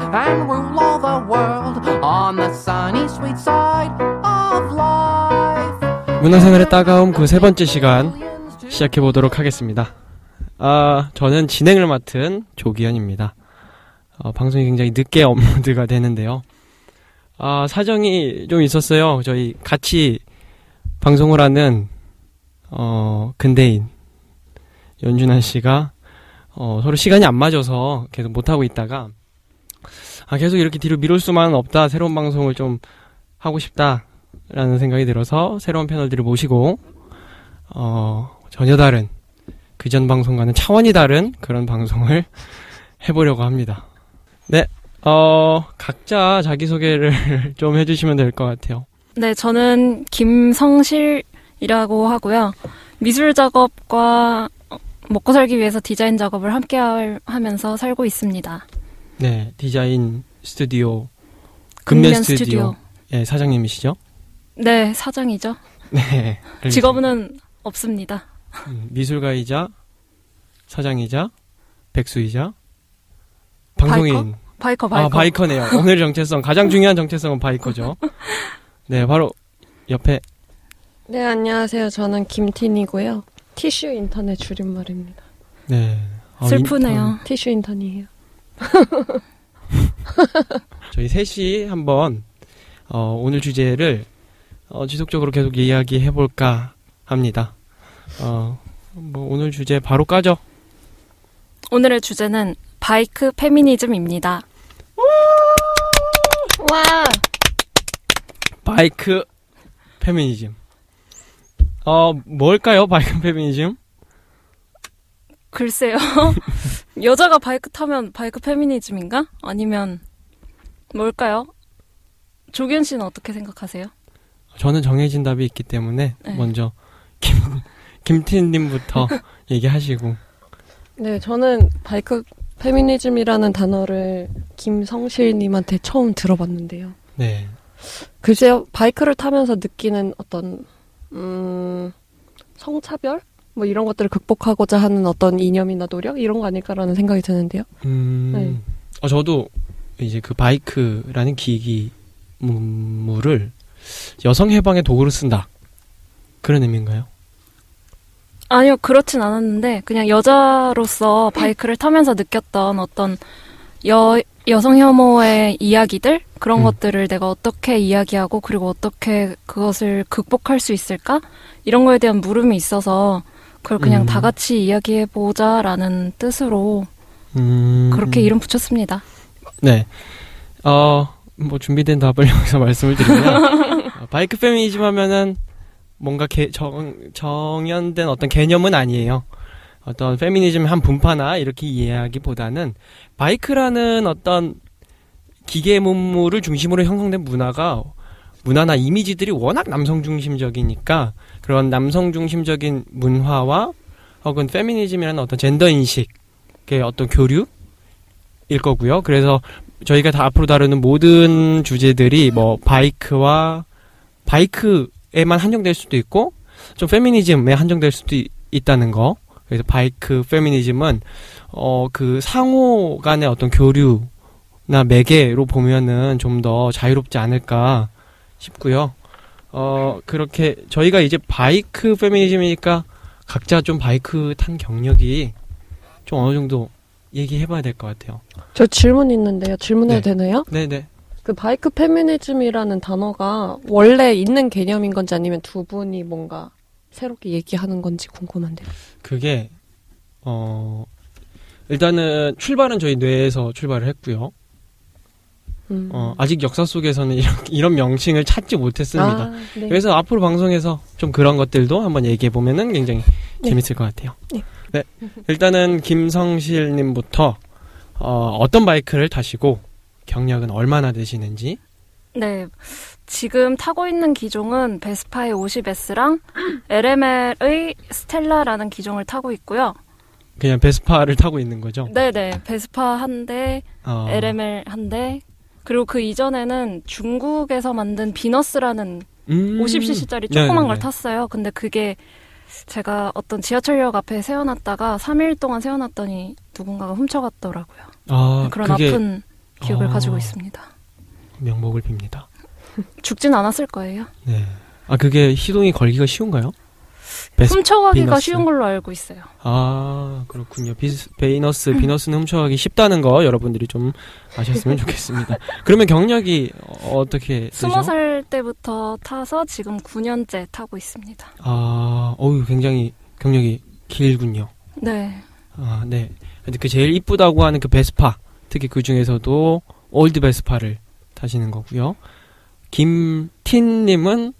and rule all the world on the sunny sweet side of life. 문화생활의 따가움 그 세 번째 시간 시작해 보도록 하겠습니다. 아, 저는 진행을 맡은 조기현입니다. 어, 방송이 굉장히 늦게 업로드가 되는데요. 아, 사정이 좀 있었어요. 저희 같이 방송을 하는 어, 근대인 연준환 씨가 어, 서로 시간이 안 맞아서 계속 못 하고 있다가 아, 계속 이렇게 뒤로 미룰 수만은 없다. 새로운 방송을 좀 하고 싶다라는 생각이 들어서 새로운 패널들을 모시고 어, 전혀 다른 그전 방송과는 차원이 다른 그런 방송을 해보려고 합니다. 네, 어, 각자 자기 소개를 좀 해주시면 될 것 같아요. 네, 저는 김성실이라고 하고요. 미술 작업과 먹고 살기 위해서 디자인 작업을 함께 할- 하면서 살고 있습니다. 네, 디자인 스튜디오, 근면, 근면 스튜디오, 스튜디오. 예, 사장님이시죠? 네, 사장이죠. 네. 알겠습니다. 직업은 없습니다. 음, 미술가이자, 사장이자, 백수이자, 방송인. 바이커, 바이커. 아, 바이커네요. 오늘 정체성, 가장 중요한 정체성은 바이커죠. 네, 바로 옆에 네, 안녕하세요. 저는 김틴이고요. 티슈 인턴의 줄임말입니다. 네. 어, 슬프네요. 인턴. 티슈 인턴이에요. 저희 셋이 한번 어, 오늘 주제를 어, 지속적으로 계속 이야기해 볼까 합니다. 어, 뭐 오늘 주제 바로 까죠. 오늘의 주제는 바이크 페미니즘입니다. 와! 바이크 페미니즘. 어, 뭘까요? 바이크 페미니즘? 글쎄요. 여자가 바이크 타면 바이크 페미니즘인가? 아니면 뭘까요? 조견 씨는 어떻게 생각하세요? 저는 정해진 답이 있기 때문에 네. 먼저 김 김틴님부터 얘기하시고. 네, 저는 바이크 페미니즘이라는 단어를 김성실님한테 처음 들어봤는데요. 네. 글쎄요, 바이크를 타면서 느끼는 어떤, 음, 성차별? 뭐 이런 것들을 극복하고자 하는 어떤 이념이나 노력? 이런 거 아닐까라는 생각이 드는데요. 음. 네. 어, 저도 이제 그 바이크라는 기기 문물을 여성 해방의 도구로 쓴다. 그런 의미인가요? 아니요, 그렇진 않았는데, 그냥 여자로서 바이크를 타면서 느꼈던 어떤 여, 여성 혐오의 이야기들? 그런 음. 것들을 내가 어떻게 이야기하고, 그리고 어떻게 그것을 극복할 수 있을까? 이런 거에 대한 물음이 있어서, 그걸 그냥 음. 다 같이 이야기해보자라는 뜻으로 음. 그렇게 이름 붙였습니다. 네. 어, 뭐 준비된 답을 여기서 말씀을 드리면 어, 바이크 페미니즘 하면은 뭔가 개, 정, 정연된 어떤 개념은 아니에요. 어떤 페미니즘의 한 분파나 이렇게 이해하기보다는 바이크라는 어떤 기계 문물을 중심으로 형성된 문화가 문화나 이미지들이 워낙 남성 중심적이니까 그런 남성 중심적인 문화와 혹은 페미니즘이라는 어떤 젠더 인식의 어떤 교류일 거고요. 그래서 저희가 다 앞으로 다루는 모든 주제들이 뭐 바이크와 바이크에만 한정될 수도 있고 좀 페미니즘에 한정될 수도 있, 있다는 거. 그래서 바이크 페미니즘은 어 그 상호 간의 어떤 교류 나 매개로 보면은 좀 더 자유롭지 않을까 싶고요. 어 그렇게 저희가 이제 바이크 페미니즘이니까 각자 좀 바이크 탄 경력이 좀 어느 정도 얘기해봐야 될 것 같아요. 저 질문 있는데요. 질문해도 네. 되나요? 네네. 그 바이크 페미니즘이라는 단어가 원래 있는 개념인 건지 아니면 두 분이 뭔가 새롭게 얘기하는 건지 궁금한데요. 그게 어 일단은 출발은 저희 뇌에서 출발을 했고요. 음. 어, 아직 역사 속에서는 이런, 이런 명칭을 찾지 못했습니다. 아, 네. 그래서 앞으로 방송에서 좀 그런 것들도 한번 얘기해 보면은 굉장히 네. 재밌을 것 같아요. 네. 네. 일단은 김성실님부터 어, 어떤 바이크를 타시고 경력은 얼마나 되시는지. 네. 지금 타고 있는 기종은 베스파의 50S랑 LML의 스텔라라는 기종을 타고 있고요. 그냥 베스파를 타고 있는 거죠. 네네. 베스파 한 대, 어, LML 한 대, 그리고 그 이전에는 중국에서 만든 비너스라는 음, 50cc짜리 조그만 걸 네네네. 탔어요. 근데 그게 제가 어떤 지하철역 앞에 세워놨다가 3일 동안 세워놨더니 누군가가 훔쳐갔더라고요. 아, 그런 그게 아픈 기억을 어. 가지고 있습니다. 명목을 빕니다. 죽진 않았을 거예요. 네. 아 그게 시동이 걸기가 쉬운가요? 베스- 훔쳐가기가 비너스. 쉬운 걸로 알고 있어요. 아 그렇군요. 비스, 베이너스 비너스는 훔쳐가기 쉽다는 거 여러분들이 좀 아셨으면 좋겠습니다. 그러면 경력이 어, 어떻게 되죠? 스무 살 때부터 타서 지금 9년째 타고 있습니다. 아 어유 굉장히 경력이 길군요. 네. 아 네. 근데 그 제일 이쁘다고 하는 그 베스파 특히 그 중에서도 올드 베스파를 타시는 거고요. 김틴님은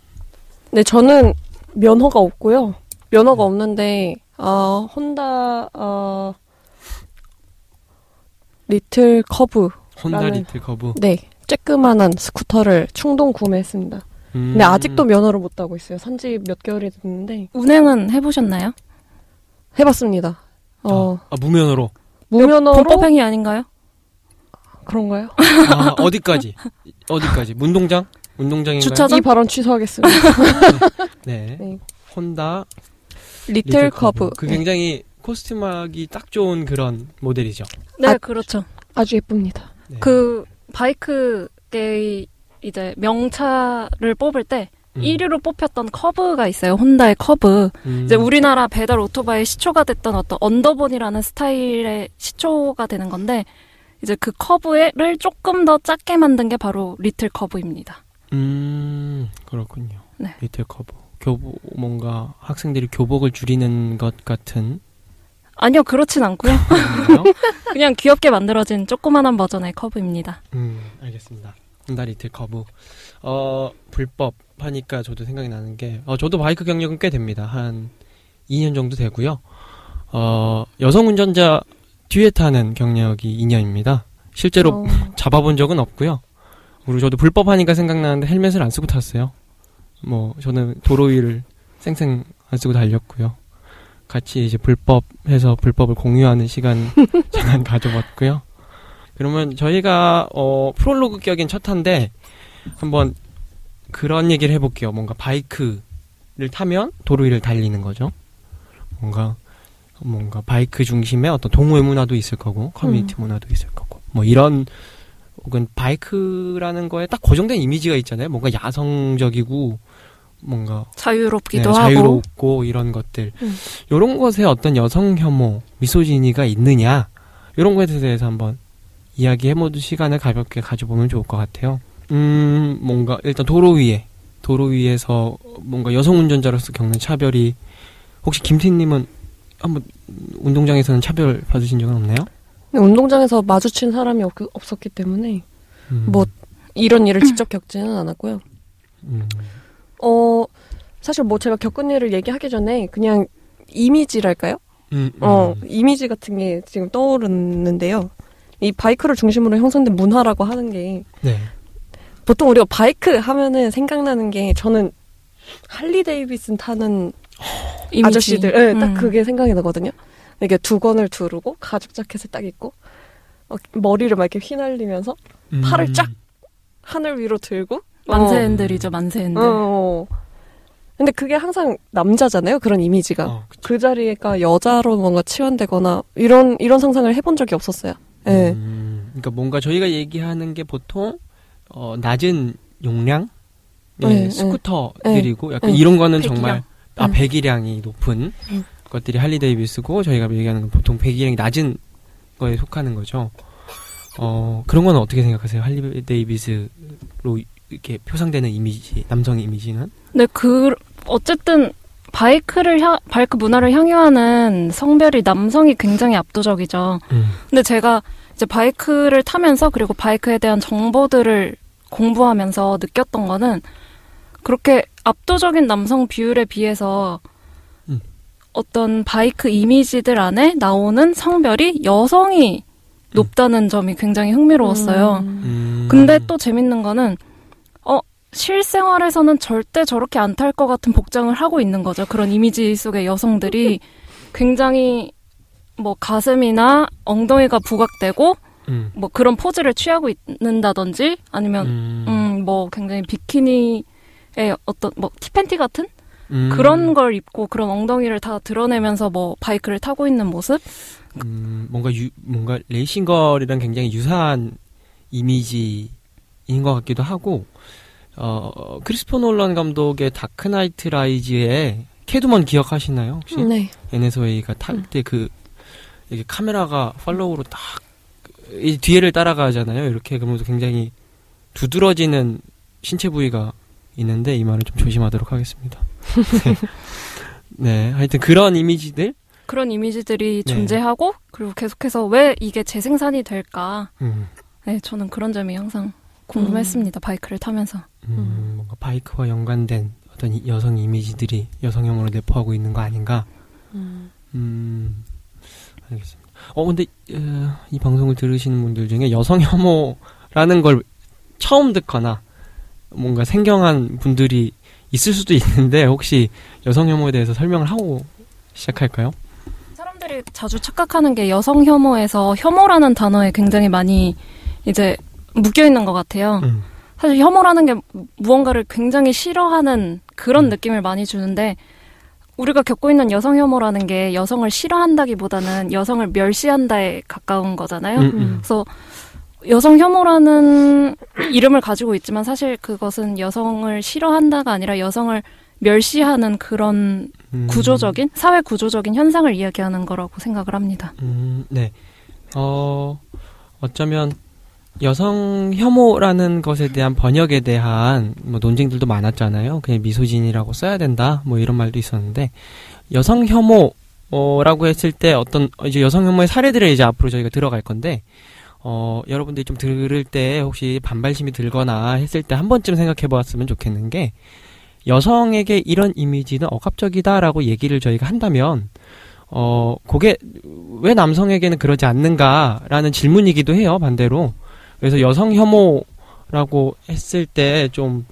네, 저는 면허가 없고요. 면허가 없는데 아 혼다 어 리틀 커브 혼다 리틀 커브. 네 쬐끄만한 스쿠터를 충동 구매했습니다. 음. 근데 아직도 면허를 못 따고 있어요. 산지 몇 개월이 됐는데 운행은 해보셨나요? 해봤습니다. 어 아, 무면허로. 무면허로 범법행위 아닌가요? 그런가요? 아, 어디까지? 어디까지? 운동장? 운동장인가요? 주차장? 이 발언 취소하겠습니다. 네. 네. 혼다 리틀 커브 그 네, 굉장히 custom하기 딱 좋은 그런 모델이죠. 네, 아, 그렇죠. 아주 예쁩니다. 네. 그 바이크계의 이제 명차를 뽑을 때 음. 1위로 뽑혔던 커브가 있어요. 혼다의 커브. 음. 이제 우리나라 배달 오토바이 시초가 됐던 어떤 underbone이라는 스타일의 시초가 되는 건데 이제 그 커브를 조금 더 작게 만든 게 바로 리틀 커브입니다. 음, 그렇군요. 네. 리틀 커브. 교복, 뭔가 학생들이 교복을 줄이는 것 같은. 아니요, 그렇진 않고요. 건가요? 그냥 귀엽게 만들어진 조그만한 버전의 커브입니다. 음, 알겠습니다. 혼다 리틀 커브. 어, 불법 하니까 저도 생각이 나는 게, 어, 저도 바이크 경력은 꽤 됩니다. 한 2년 정도 되고요. 어, 여성 운전자 뒤에 타는 경력이 2년입니다. 실제로 어, 잡아본 적은 없고요. 그리고 저도 불법 하니까 생각나는데 헬멧을 안 쓰고 탔어요. 뭐 저는 도로 위를 쌩쌩 안 쓰고 달렸고요. 같이 이제 불법해서 불법을 공유하는 시간 잠깐 가져봤고요. 그러면 저희가 어 프롤로그 격인 첫 탄데 한번 그런 얘기를 해볼게요. 뭔가 바이크를 타면 도로 위를 달리는 거죠. 뭔가 뭔가 바이크 중심의 어떤 동호회 문화도 있을 거고 커뮤니티 문화도 있을 거고 뭐 이런 혹은 바이크라는 거에 딱 고정된 이미지가 있잖아요. 뭔가 야성적이고 뭔가 자유롭기도 네, 하고. 자유롭고 이런 것들 음. 이런 것에 어떤 여성 혐오 미소진이가 있느냐 이런 것에 대해서 한번 이야기해보는 시간을 가볍게 가져보면 좋을 것 같아요. 음 뭔가 일단 도로 위에 도로 위에서 뭔가 여성 운전자로서 겪는 차별이 혹시 김태님은 한번 운동장에서는 차별 받으신 적은 없나요? 운동장에서 마주친 사람이 없, 없었기 때문에 음, 뭐 이런 일을 직접 겪지는 않았고요. 음, 어 사실 뭐 제가 겪은 일을 얘기하기 전에 그냥 이미지랄까요? 음, 어 음. 이미지 같은 게 지금 떠오르는데요. 이 바이크를 중심으로 형성된 문화라고 하는 게 네. 보통 우리가 바이크 하면은 생각나는 게 저는 할리 데이비슨 타는 이미지. 아저씨들, 예, 딱 음. 그게 생각이 나거든요. 이게 두건을 두르고 가죽 자켓을 딱 입고 어, 머리를 막 이렇게 휘날리면서 음. 팔을 쫙 하늘 위로 들고 만세흔들이죠, 만세흔들. 어, 어. 근데 그게 항상 남자잖아요. 그런 이미지가 어. 그 자리가 여자로 뭔가 치환되거나 이런 이런 상상을 해본 적이 없었어요. 예. 음, 그러니까 뭔가 저희가 얘기하는 게 보통 어, 낮은 용량 예, 네, 스쿠터들이고 약간 네. 이런 거는 배기량. 정말 아 음. 배기량이 높은 음. 것들이 할리 데이비스고 저희가 얘기하는 건 보통 배기량이 낮은 거에 속하는 거죠. 어 그런 건 어떻게 생각하세요? 할리 데이비스로 이렇게 표상되는 이미지 남성 이미지는 근데 그 어쨌든 바이크를 향 바이크 문화를 향유하는 성별이 남성이 굉장히 압도적이죠. 음. 근데 제가 이제 바이크를 타면서 그리고 바이크에 대한 정보들을 공부하면서 느꼈던 거는 그렇게 압도적인 남성 비율에 비해서 음. 어떤 바이크 이미지들 안에 나오는 성별이 여성이 높다는 점이 굉장히 흥미로웠어요. 음. 음. 근데 또 재밌는 거는 어 실생활에서는 절대 저렇게 안 탈 것 같은 복장을 하고 있는 거죠. 그런 이미지 속의 여성들이 굉장히 뭐 가슴이나 엉덩이가 부각되고 음. 뭐 그런 포즈를 취하고 있는다든지 아니면 음. 음 뭐 굉장히 비키니의 어떤 뭐 티팬티 같은 음. 그런 걸 입고 그런 엉덩이를 다 드러내면서 뭐 바이크를 타고 있는 모습 음, 뭔가 유, 뭔가 레이싱걸이랑 굉장히 유사한 이미지인 것 같기도 하고 어 크리스토퍼 놀란 감독의 Dark Knight Rises의 캣우먼 기억하시나요 혹시? 네. 앤 해서웨이가 탈 때 그 이게 카메라가 follow로 딱 이 뒤에를 따라가잖아요. 이렇게 그러면서 굉장히 두드러지는 신체 부위가 있는데 이 말은 좀 조심하도록 하겠습니다. 네. 네, 하여튼 그런 이미지들. 그런 이미지들이 네. 존재하고 그리고 계속해서 왜 이게 재생산이 될까? 음, 네, 저는 그런 점이 항상 궁금했습니다. 바이크를 타면서. 음, 뭔가 바이크와 연관된 어떤 이- 여성 이미지들이 여성혐오를 내포하고 있는 거 아닌가? 음, 알겠습니다. 어, 근데, 어, 이 방송을 들으시는 분들 중에 여성 혐오라는 걸 처음 듣거나 뭔가 생경한 분들이 있을 수도 있는데 혹시 여성 혐오에 대해서 설명을 하고 시작할까요? 사람들이 자주 착각하는 게 여성 혐오에서 혐오라는 단어에 굉장히 많이 이제 묶여 있는 것 같아요. 음, 사실 혐오라는 게 무언가를 굉장히 싫어하는 그런 음. 느낌을 많이 주는데 우리가 겪고 있는 여성 혐오라는 게 여성을 싫어한다기보다는 여성을 멸시한다에 가까운 거잖아요. 음, 음. 그래서 여성 혐오라는 이름을 가지고 있지만 사실 그것은 여성을 싫어한다가 아니라 여성을 멸시하는 그런 음, 구조적인 사회 구조적인 현상을 이야기하는 거라고 생각을 합니다. 음, 네. 어, 어쩌면 여성 혐오라는 것에 대한 번역에 대한 뭐 논쟁들도 많았잖아요. 그냥 미소진이라고 써야 된다. 뭐 이런 말도 있었는데 여성 혐오라고 했을 때 어떤 이제 여성 혐오의 사례들을 이제 앞으로 저희가 들어갈 건데 어, 여러분들이 좀 들을 때 혹시 반발심이 들거나 했을 때 한 번쯤 생각해 보았으면 좋겠는 게 여성에게 이런 이미지는 억압적이다라고 얘기를 저희가 한다면 어, 그게 왜 남성에게는 그러지 않는가라는 질문이기도 해요, 반대로. 그래서 여성 혐오라고 했을 때 좀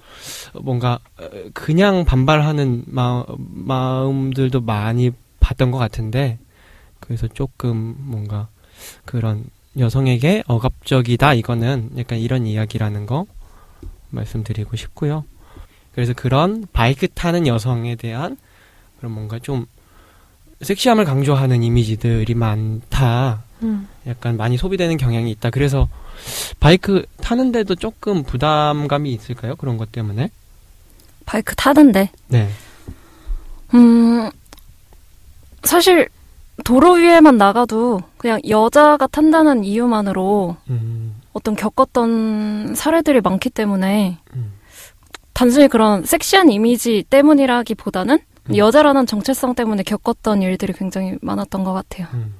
뭔가 어, 그냥 반발하는 마, 마음들도 많이 봤던 것 같은데 그래서 조금 뭔가 그런 여성에게 억압적이다 이거는 약간 이런 이야기라는 거 말씀드리고 싶고요. 그래서 그런 바이크 타는 여성에 대한 그런 뭔가 좀 섹시함을 강조하는 이미지들이 많다. 음. 약간 많이 소비되는 경향이 있다. 그래서 바이크 타는데도 조금 부담감이 있을까요? 그런 것 때문에? 바이크 타는데 네. 음, 사실 도로 위에만 나가도 그냥 여자가 탄다는 이유만으로 음, 어떤 겪었던 사례들이 많기 때문에 음. 단순히 그런 섹시한 이미지 때문이라기보다는 음. 여자라는 정체성 때문에 겪었던 일들이 굉장히 많았던 것 같아요. 음,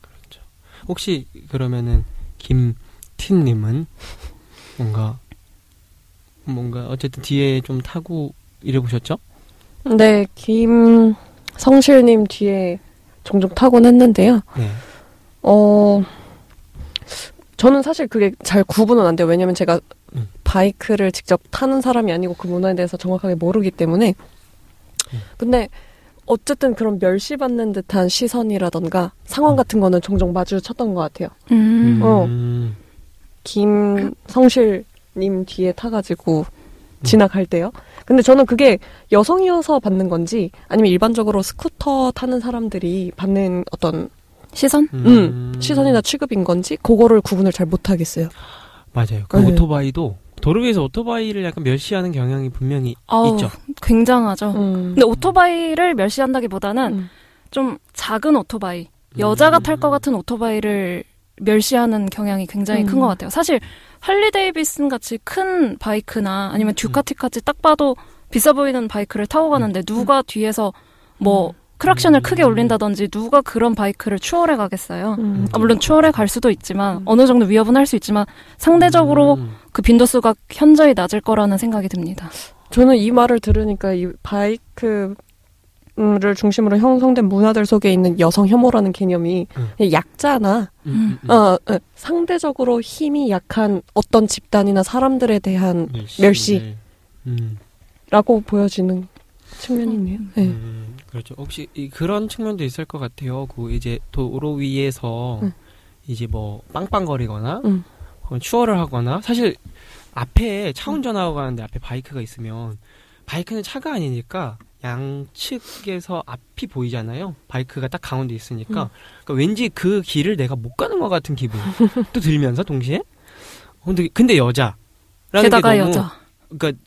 그렇죠. 혹시 그러면은 김틴님은 뭔가 뭔가 어쨌든 뒤에 좀 타고 이래 보셨죠? 네, 김성실님 뒤에 종종 타곤 했는데요. 네. 어, 저는 사실 그게 잘 구분은 안 돼요. 왜냐면 제가 음. 바이크를 직접 타는 사람이 아니고 그 문화에 대해서 정확하게 모르기 때문에. 음. 근데 어쨌든 그런 멸시받는 듯한 시선이라던가 상황 음. 같은 거는 종종 마주쳤던 것 같아요. 음. 어. 음, 김성실님 뒤에 타가지고 지나갈 때요. 근데 저는 그게 여성이어서 받는 건지 아니면 일반적으로 스쿠터 타는 사람들이 받는 어떤 시선? 음, 시선이나 취급인 건지 그거를 구분을 잘 못하겠어요. 맞아요. 그 네. 오토바이도 도로 위에서 오토바이를 약간 멸시하는 경향이 분명히 아우, 있죠. 굉장하죠. 음. 근데 오토바이를 멸시한다기보다는 음. 좀 작은 오토바이, 여자가 탈 것 같은 오토바이를 멸시하는 경향이 굉장히 큰 음. 것 같아요. 사실 할리 데이비슨 같이 큰 바이크나 아니면 듀카티 같이 딱 봐도 비싸 보이는 바이크를 타고 가는데 누가 뒤에서 뭐 크락션을 크게 울린다든지 누가 그런 바이크를 추월해 가겠어요. 음. 아, 물론 추월해 갈 수도 있지만 음. 어느 정도 위협은 할 수 있지만 상대적으로 음. 그 빈도수가 현저히 낮을 거라는 생각이 듭니다. 저는 이 말을 들으니까 이 바이크 를 중심으로 형성된 문화들 속에 있는 여성 혐오라는 개념이 음. 약자나 음, 음, 어, 어, 상대적으로 힘이 약한 어떤 집단이나 사람들에 대한 멸시. 멸시. 네. 음, 라고 보여지는 측면이 있네요. 네. 음, 그렇죠. 혹시 이 그런 측면도 있을 것 같아요. 그 이제 도로 위에서 음. 이제 뭐 빵빵거리거나 음. 추월을 하거나 사실 앞에 차 운전하고 가는데 앞에 바이크가 있으면 바이크는 차가 아니니까 양측에서 앞이 보이잖아요. 바이크가 딱 가운데 있으니까 음. 그러니까 왠지 그 길을 내가 못 가는 것 같은 기분 또 들면서 동시에 근데 근데 여자라는 게다가 여자. 그러니까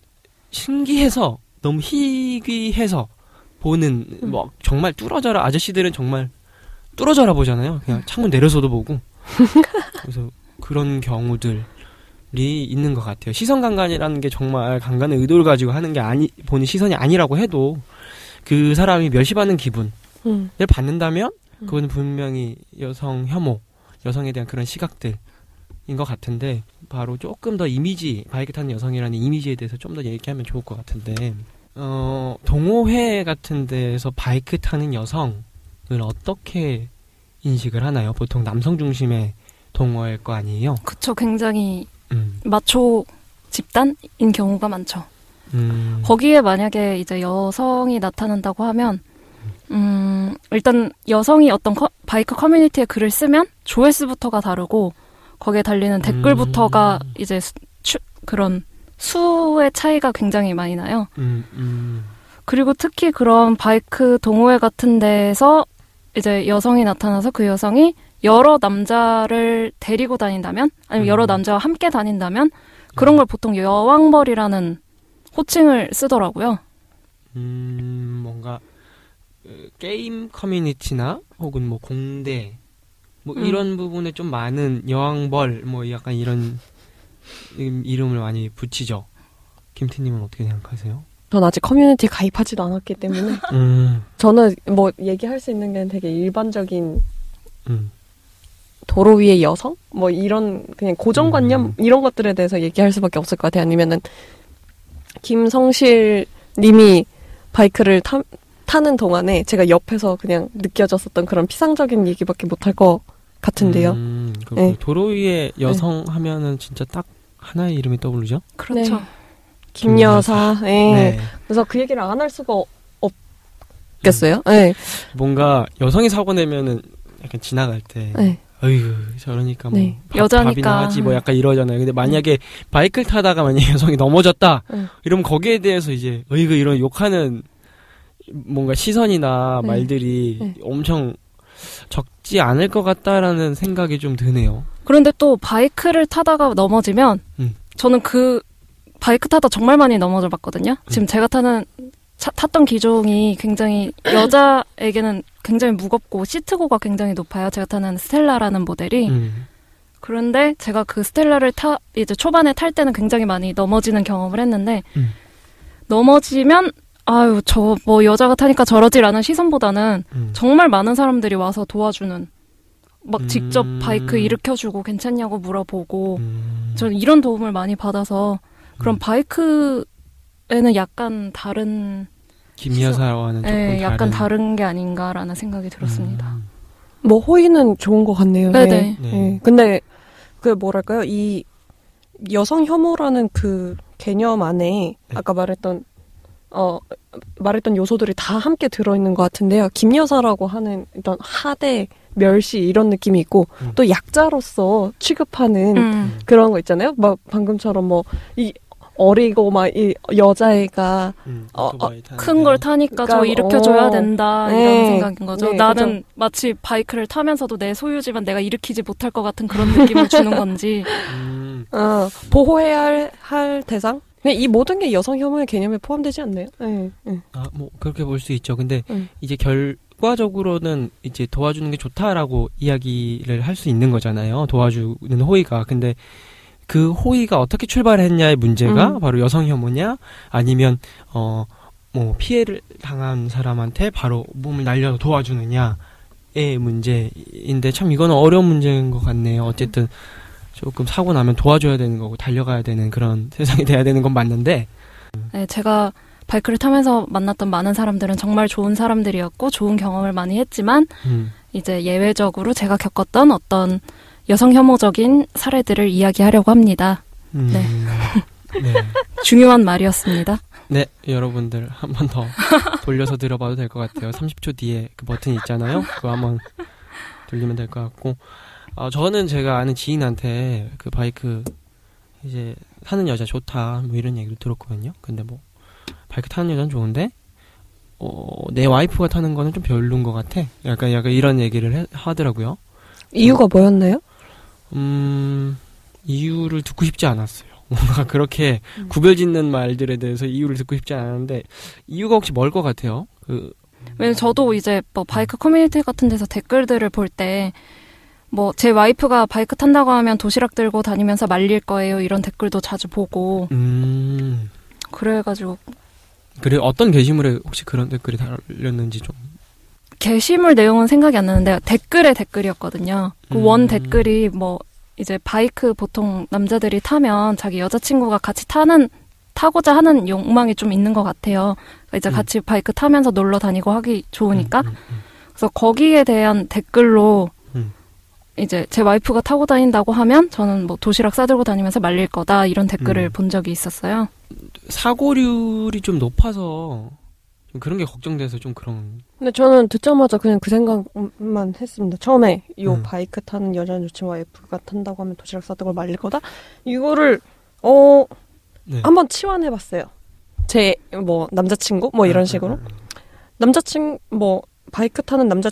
신기해서 너무 희귀해서 보는 음. 뭐 정말 뚫어져라 아저씨들은 정말 뚫어져라 보잖아요. 그냥 창문 내려서도 보고 그래서 그런 경우들이 있는 것 같아요. 시선 강간이라는 게 정말 강간의 의도를 가지고 하는 게 아니 보는 시선이 아니라고 해도 그 사람이 멸시받는 기분을 음. 받는다면 음. 그건 분명히 여성 혐오, 여성에 대한 그런 시각들 인 것 같은데 바로 조금 더 이미지 바이크 타는 여성이라는 이미지에 대해서 좀 더 얘기하면 좋을 것 같은데 어 동호회 같은 데서 바이크 타는 여성을 어떻게 인식을 하나요? 보통 남성 중심의 동호회일 거 아니에요? 그쵸. 굉장히 음, 마초 집단인 경우가 많죠. 음, 거기에 만약에 이제 여성이 나타난다고 하면, 음, 일단 여성이 어떤 커- 바이크 커뮤니티에 글을 쓰면 조회수부터가 다르고, 거기에 달리는 댓글부터가 음. 이제 수- 추- 그런 수의 차이가 굉장히 많이 나요. 음, 음, 그리고 특히 그런 바이크 동호회 같은 데에서 이제 여성이 나타나서 그 여성이 여러 남자를 데리고 다닌다면 아니면 여러 음. 남자와 함께 다닌다면 그런 걸 보통 여왕벌이라는 호칭을 쓰더라고요. 음, 뭔가 그 게임 커뮤니티나 혹은 뭐 공대 뭐 음. 이런 부분에 좀 많은 여왕벌 뭐 약간 이런 음, 이름을 많이 붙이죠. 김태님은 어떻게 생각하세요? 전 아직 커뮤니티 가입하지도 않았기 때문에 음, 저는 뭐 얘기할 수 있는 게 되게 일반적인 음, 도로 위의 여성? 뭐 이런 그냥 고정관념 음. 이런 것들에 대해서 얘기할 수밖에 없을 것 같아요. 아니면은 김성실 님이 바이크를 타, 타는 동안에 제가 옆에서 그냥 느껴졌었던 그런 피상적인 얘기밖에 못할 것 같은데요. 음, 그 네. 도로 위에 여성 하면은 진짜 딱 하나의 이름이 떠오르죠. 그렇죠. 네. 김여사. 예. 네. 그래서 그 얘기를 안 할 수가 없겠어요. 네. 뭔가 여성이 사고 내면은 약간 지나갈 때 네. 어휴 저러니까 뭐 네. 밥, 여자니까. 하지 뭐 약간 이러잖아요. 근데 만약에 바이크를 타다가 만약에 여성이 넘어졌다 네. 이러면 거기에 대해서 이제 어이구 이런 욕하는 뭔가 시선이나 네. 말들이 네. 엄청 적지 않을 것 같다라는 생각이 좀 드네요. 그런데 또 바이크를 타다가 넘어지면 음. 저는 그 바이크 타다 정말 많이 넘어져 봤거든요. 음. 지금 제가 타는 차- 탔던 기종이 굉장히 여자에게는 굉장히 무겁고 시트고가 굉장히 높아요. 제가 타는 스텔라라는 모델이. 음. 그런데 제가 그 스텔라를 타 이제 초반에 탈 때는 굉장히 많이 넘어지는 경험을 했는데 음. 넘어지면 아유 저 뭐 여자가 타니까 저러지라는 시선보다는 음. 정말 많은 사람들이 와서 도와주는 막 음. 직접 바이크 일으켜주고 괜찮냐고 물어보고 음. 저는 이런 도움을 많이 받아서 그런 음. 바이크 에는 약간 다른 김 여사와는 조금 예, 다른 약간 다른 게 아닌가라는 생각이 들었습니다. 음. 뭐 호의는 좋은 것 같네요. 네네. 네. 네. 근데 그 뭐랄까요 이 여성 혐오라는 그 개념 안에 네. 아까 말했던 어 말했던 요소들이 다 함께 들어있는 것 같은데요. 김여사라고 하는 어떤 하대 멸시 이런 느낌이 있고 음. 또 약자로서 취급하는 음. 그런 거 있잖아요. 막 방금처럼 뭐 이 어리고 막 이 여자애가 음, 어, 오토바이 타는데. 큰걸 타니까 저 그러니까, 일으켜줘야 어. 된다 네. 이런 생각인 거죠. 네, 나는 마치 바이크를 타면서도 내 소유지만 내가 일으키지 못할 것 같은 그런 느낌을 주는 건지. 음, 어, 보호해야 할, 할 대상? 이 모든 게 여성 혐오의 개념에 포함되지 않나요? 네, 네. 아, 뭐 그렇게 볼 수 있죠. 근데 음. 이제 결과적으로는 이제 도와주는 게 좋다라고 이야기를 할 수 있는 거잖아요. 도와주는 호의가. 근데 그 호의가 어떻게 출발했냐의 문제가 음. 바로 여성 혐오냐 아니면 어 뭐 피해를 당한 사람한테 바로 몸을 날려 도와주느냐의 문제인데 참 이거는 어려운 문제인 것 같네요. 어쨌든 조금 사고 나면 도와줘야 되는 거고 달려가야 되는 그런 세상이 돼야 되는 건 맞는데 네, 제가 바이크를 타면서 만났던 많은 사람들은 정말 좋은 사람들이었고 좋은 경험을 많이 했지만 음, 이제 예외적으로 제가 겪었던 어떤 여성 혐오적인 사례들을 이야기하려고 합니다. 음, 네. 네. 중요한 말이었습니다. 네, 여러분들 한 번 더 돌려서 들어봐도 될 것 같아요. 30초 뒤에 그 버튼 있잖아요. 그거 한번 돌리면 될 것 같고. 아, 저는 제가 아는 지인한테 그 바이크 이제 타는 여자 좋다 뭐 이런 얘기를 들었거든요. 근데 뭐 바이크 타는 여자는 좋은데 어, 내 와이프가 타는 거는 좀 별론 것 같아. 약간 약간 이런 얘기를 해- 하더라고요. 이유가 뭐였나요? 음, 이유를 듣고 싶지 않았어요. 뭔가 그렇게 음. 구별짓는 말들에 대해서 이유를 듣고 싶지 않았는데 이유가 혹시 뭘 것 같아요? 그 왜냐면 저도 이제 뭐 바이크 커뮤니티 같은 데서 댓글들을 볼 때 뭐 제 와이프가 바이크 탄다고 하면 도시락 들고 다니면서 말릴 거예요 이런 댓글도 자주 보고 음. 그래가지고 그래 어떤 게시물에 혹시 그런 댓글이 달렸는지 좀 게시물 내용은 생각이 안 나는데 댓글의 댓글이었거든요. 그원 음. 댓글이 뭐 이제 바이크 보통 남자들이 타면 자기 여자친구가 같이 타는 타고자 하는 욕망이 좀 있는 것 같아요. 그러니까 이제 음. 같이 바이크 타면서 놀러 다니고 하기 좋으니까 음, 음, 음. 그래서 거기에 대한 댓글로 음. 이제 제 와이프가 타고 다닌다고 하면 저는 뭐 도시락 싸들고 다니면서 말릴 거다 이런 댓글을 음. 본 적이 있었어요. 사고률이 좀 높아서 좀 그런 게 걱정돼서 좀 그런 근데 저는 듣자마자 그냥 그 생각만 했습니다. 처음에 요 음. 바이크 타는 여자 여친 와이프가 탄다고 하면 도시락 싸들고 말릴 거다. 이거를 어 네. 한번 치환해봤어요. 제 뭐 남자친구 뭐 이런 식으로 음, 음, 남자친 뭐 바이크 타는 남자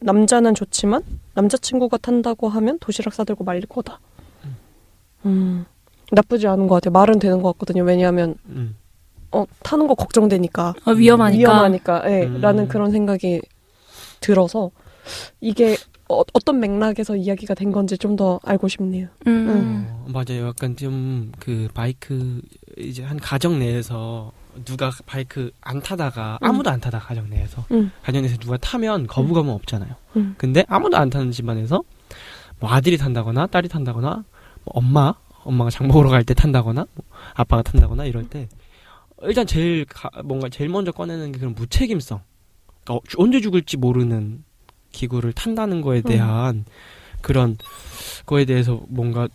남자는 좋지만 남자친구가 탄다고 하면 도시락 싸들고 말릴 거다. 음 나쁘지 않은 것 같아요. 말은 되는 것 같거든요. 왜냐하면 음. 어 타는 거 걱정되니까 어, 위험하니까. 위험하니까, 예, 음. 라는 그런 생각이 들어서 이게 어, 떤 맥락에서 이야기가 된 건지 좀 더 알고 싶네요. 음. 어, 맞아요. 약간 좀 그 바이크 이제 한 가정 내에서 누가 바이크 안 타다가 음. 아무도 안 타다 가정 내에서 음. 가정 내에서 누가 타면 거부감은 없잖아요. 음. 근데 아무도 안 타는 집안에서 뭐 아들이 탄다거나 딸이 탄다거나 뭐 엄마 엄마가 장 보러 갈 때 탄다거나 뭐 아빠가 탄다거나 이럴 때 일단 제일 가- 뭔가 제일 먼저 꺼내는 게 그런 무책임성. 그러니까 어, 언제 죽을지 모르는 기구를 탄다는 거에 대한 그런 거에 대해서 뭔가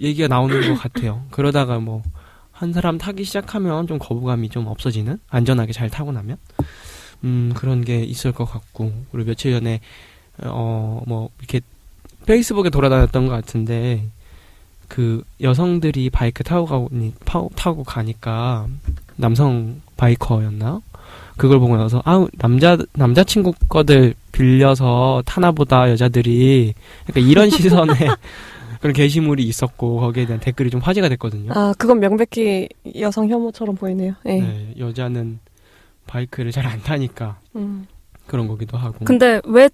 얘기가 나오는 것 같아요. 그러다가 뭐 한 사람 타기 시작하면 좀 거부감이 좀 없어지는 안전하게 잘 타고 나면 음 그런 게 있을 것 같고 그리고 며칠 전에 어 뭐 이렇게 페이스북에 돌아다녔던 것 같은데 그 여성들이 바이크 타고 가니 파- 타고 가니까 남성 바이커였나 그걸 보고 나서 아 남자 남자 친구 거들 빌려서 타나보다 여자들이 그러니까 이런 시선에 그런 게시물이 있었고 거기에 대한 댓글이 좀 화제가 됐거든요. 아, 그건 명백히 여성 혐오처럼 보이네요. 예. 네, 여자는 바이크를 잘 안 타니까 음. 그런 거기도 하고. 근데 왜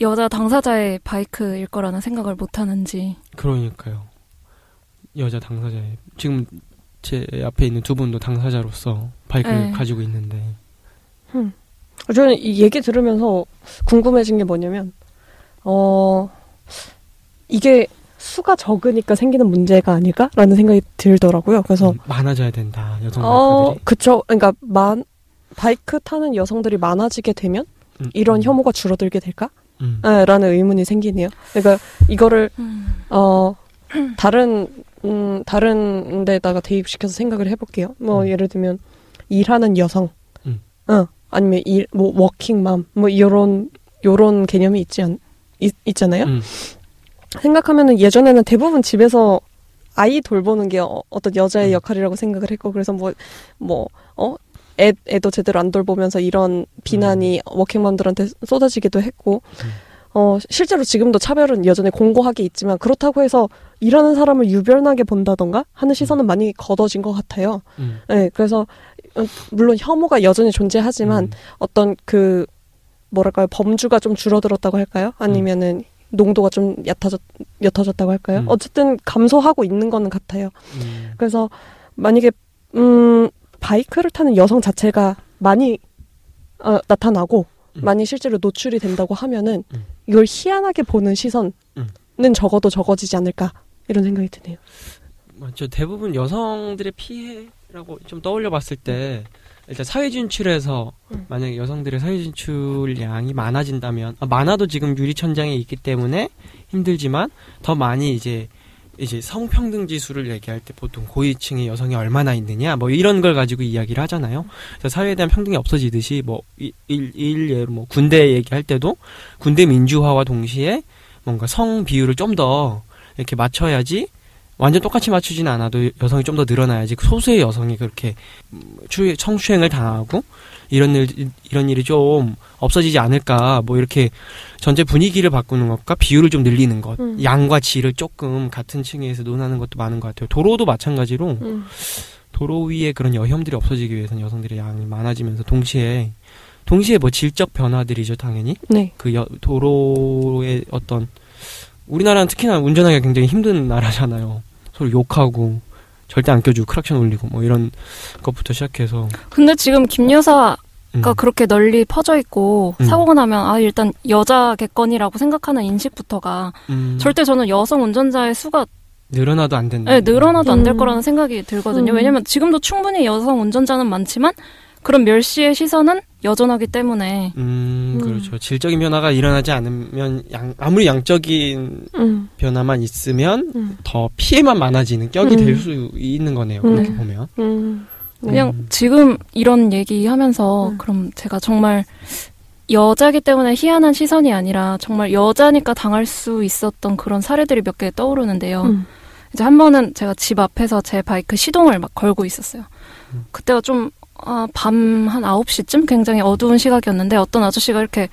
여자 당사자의 바이크일 거라는 생각을 못 하는지. 그러니까요. 여자 당사자의 지금 제 앞에 있는 두 분도 당사자로서 바이크를 네. 가지고 있는데 저는 이 얘기 들으면서 궁금해진 게 뭐냐면, 어, 이게 수가 적으니까 생기는 문제가 아닐까라는 생각이 들더라고요. 그래서 음, 많아져야 된다 여성 어, 바이커들이. 그쵸. 그러니까 만 바이크 타는 여성들이 많아지게 되면 음, 이런 음, 혐오가 줄어들게 될까? 음, 예, 라는 의문이 생기네요. 그러니까 이거를 어 다른 음 다른 데다가 대입시켜서 생각을 해볼게요. 뭐 음. 예를 들면 일하는 여성, 음. 어 아니면 일 뭐 워킹맘 뭐 요런 요런 개념이 있지 않 있, 있잖아요. 음, 생각하면은 예전에는 대부분 집에서 아이 돌보는 게 어, 떤 여자의 음. 역할이라고 생각을 했고 그래서 뭐 뭐 어 애, 애도 제대로 안 돌보면서 이런 비난이 워킹맘들한테 쏟아지기도 했고 음. 어 실제로 지금도 차별은 여전히 공고하게 있지만 그렇다고 해서 일하는 사람을 유별나게 본다던가 하는 시선은 많이 걷어진 것 같아요. 음, 네, 그래서 어, 물론 혐오가 여전히 존재하지만 음, 어떤 그 뭐랄까요 범주가 좀 줄어들었다고 할까요? 아니면은 농도가 좀 얕아졌 옅어졌다고 할까요? 음. 어쨌든 감소하고 있는 거는 같아요. 음, 그래서 만약에 음 바이크를 타는 여성 자체가 많이 어, 나타나고 음. 많이 실제로 노출이 된다고 하면은 음. 이걸 희한하게 보는 시선은 음. 적어도 적어지지 않을까 이런 생각이 드네요. 맞죠. 대부분 여성들의 피해라고 좀 떠올려 봤을 때 일단 사회 진출에서 음. 만약에 여성들의 사회 진출량이 많아진다면 아, 많아도 지금 유리 천장에 있기 때문에 힘들지만 더 많이 이제 이제 성평등 지수를 얘기할 때 보통 고위층의 여성이 얼마나 있느냐 뭐 이런 걸 가지고 이야기를 하잖아요. 그래서 사회에 대한 평등이 없어지듯이 뭐 일, 일, 일 예로 뭐 군대 얘기할 때도 군대 민주화와 동시에 뭔가 성 비율을 좀 더 이렇게 맞춰야지 완전 똑같이 맞추지는 않아도 여성이 좀 더 늘어나야지 그 소수의 여성이 그렇게 음, 추 성추행을 당하고 이런 일 이런 일이 좀 없어지지 않을까 뭐 이렇게 전체 분위기를 바꾸는 것과 비율을 좀 늘리는 것 음. 양과 질을 조금 같은 층에서 논하는 것도 많은 것 같아요 도로도 마찬가지로 음. 도로 위에 그런 여혐들이 없어지기 위해서는 여성들의 양이 많아지면서 동시에 동시에 뭐 질적 변화들이죠 당연히 네. 그 여- 도로의 어떤 우리나라는 특히나 운전하기가 굉장히 힘든 나라잖아요. 서로 욕하고 절대 안 껴주고 크락션 올리고 뭐 이런 것부터 시작해서 근데 지금 김 여사가 음. 그렇게 널리 퍼져 있고 음. 사고가 나면 아 일단 여자 객건이라고 생각하는 인식부터가 음, 절대 저는 여성 운전자의 수가 늘어나도 안 된다. 네, 늘어나도 안될 음. 거라는 생각이 들거든요. 음. 왜냐면 지금도 충분히 여성 운전자는 많지만 그런 멸시의 시선은 여전하기 때문에 음, 음. 그렇죠. 질적인 변화가 일어나지 않으면 양, 아무리 양적인 음. 변화만 있으면 음. 더 피해만 많아지는 격이 음. 될수 있는 거네요. 그렇게 음. 보면. 음. 네. 그냥 음. 지금 이런 얘기하면서 음. 그럼 제가 정말 여자기 때문에 희한한 시선이 아니라 정말 여자니까 당할 수 있었던 그런 사례들이 몇 개 떠오르는데요. 음. 이제 한 번은 제가 집 앞에서 제 바이크 시동을 막 걸고 있었어요. 음. 그때가 좀, 아, 밤 한 9시쯤 굉장히 어두운 시각이었는데 어떤 아저씨가 이렇게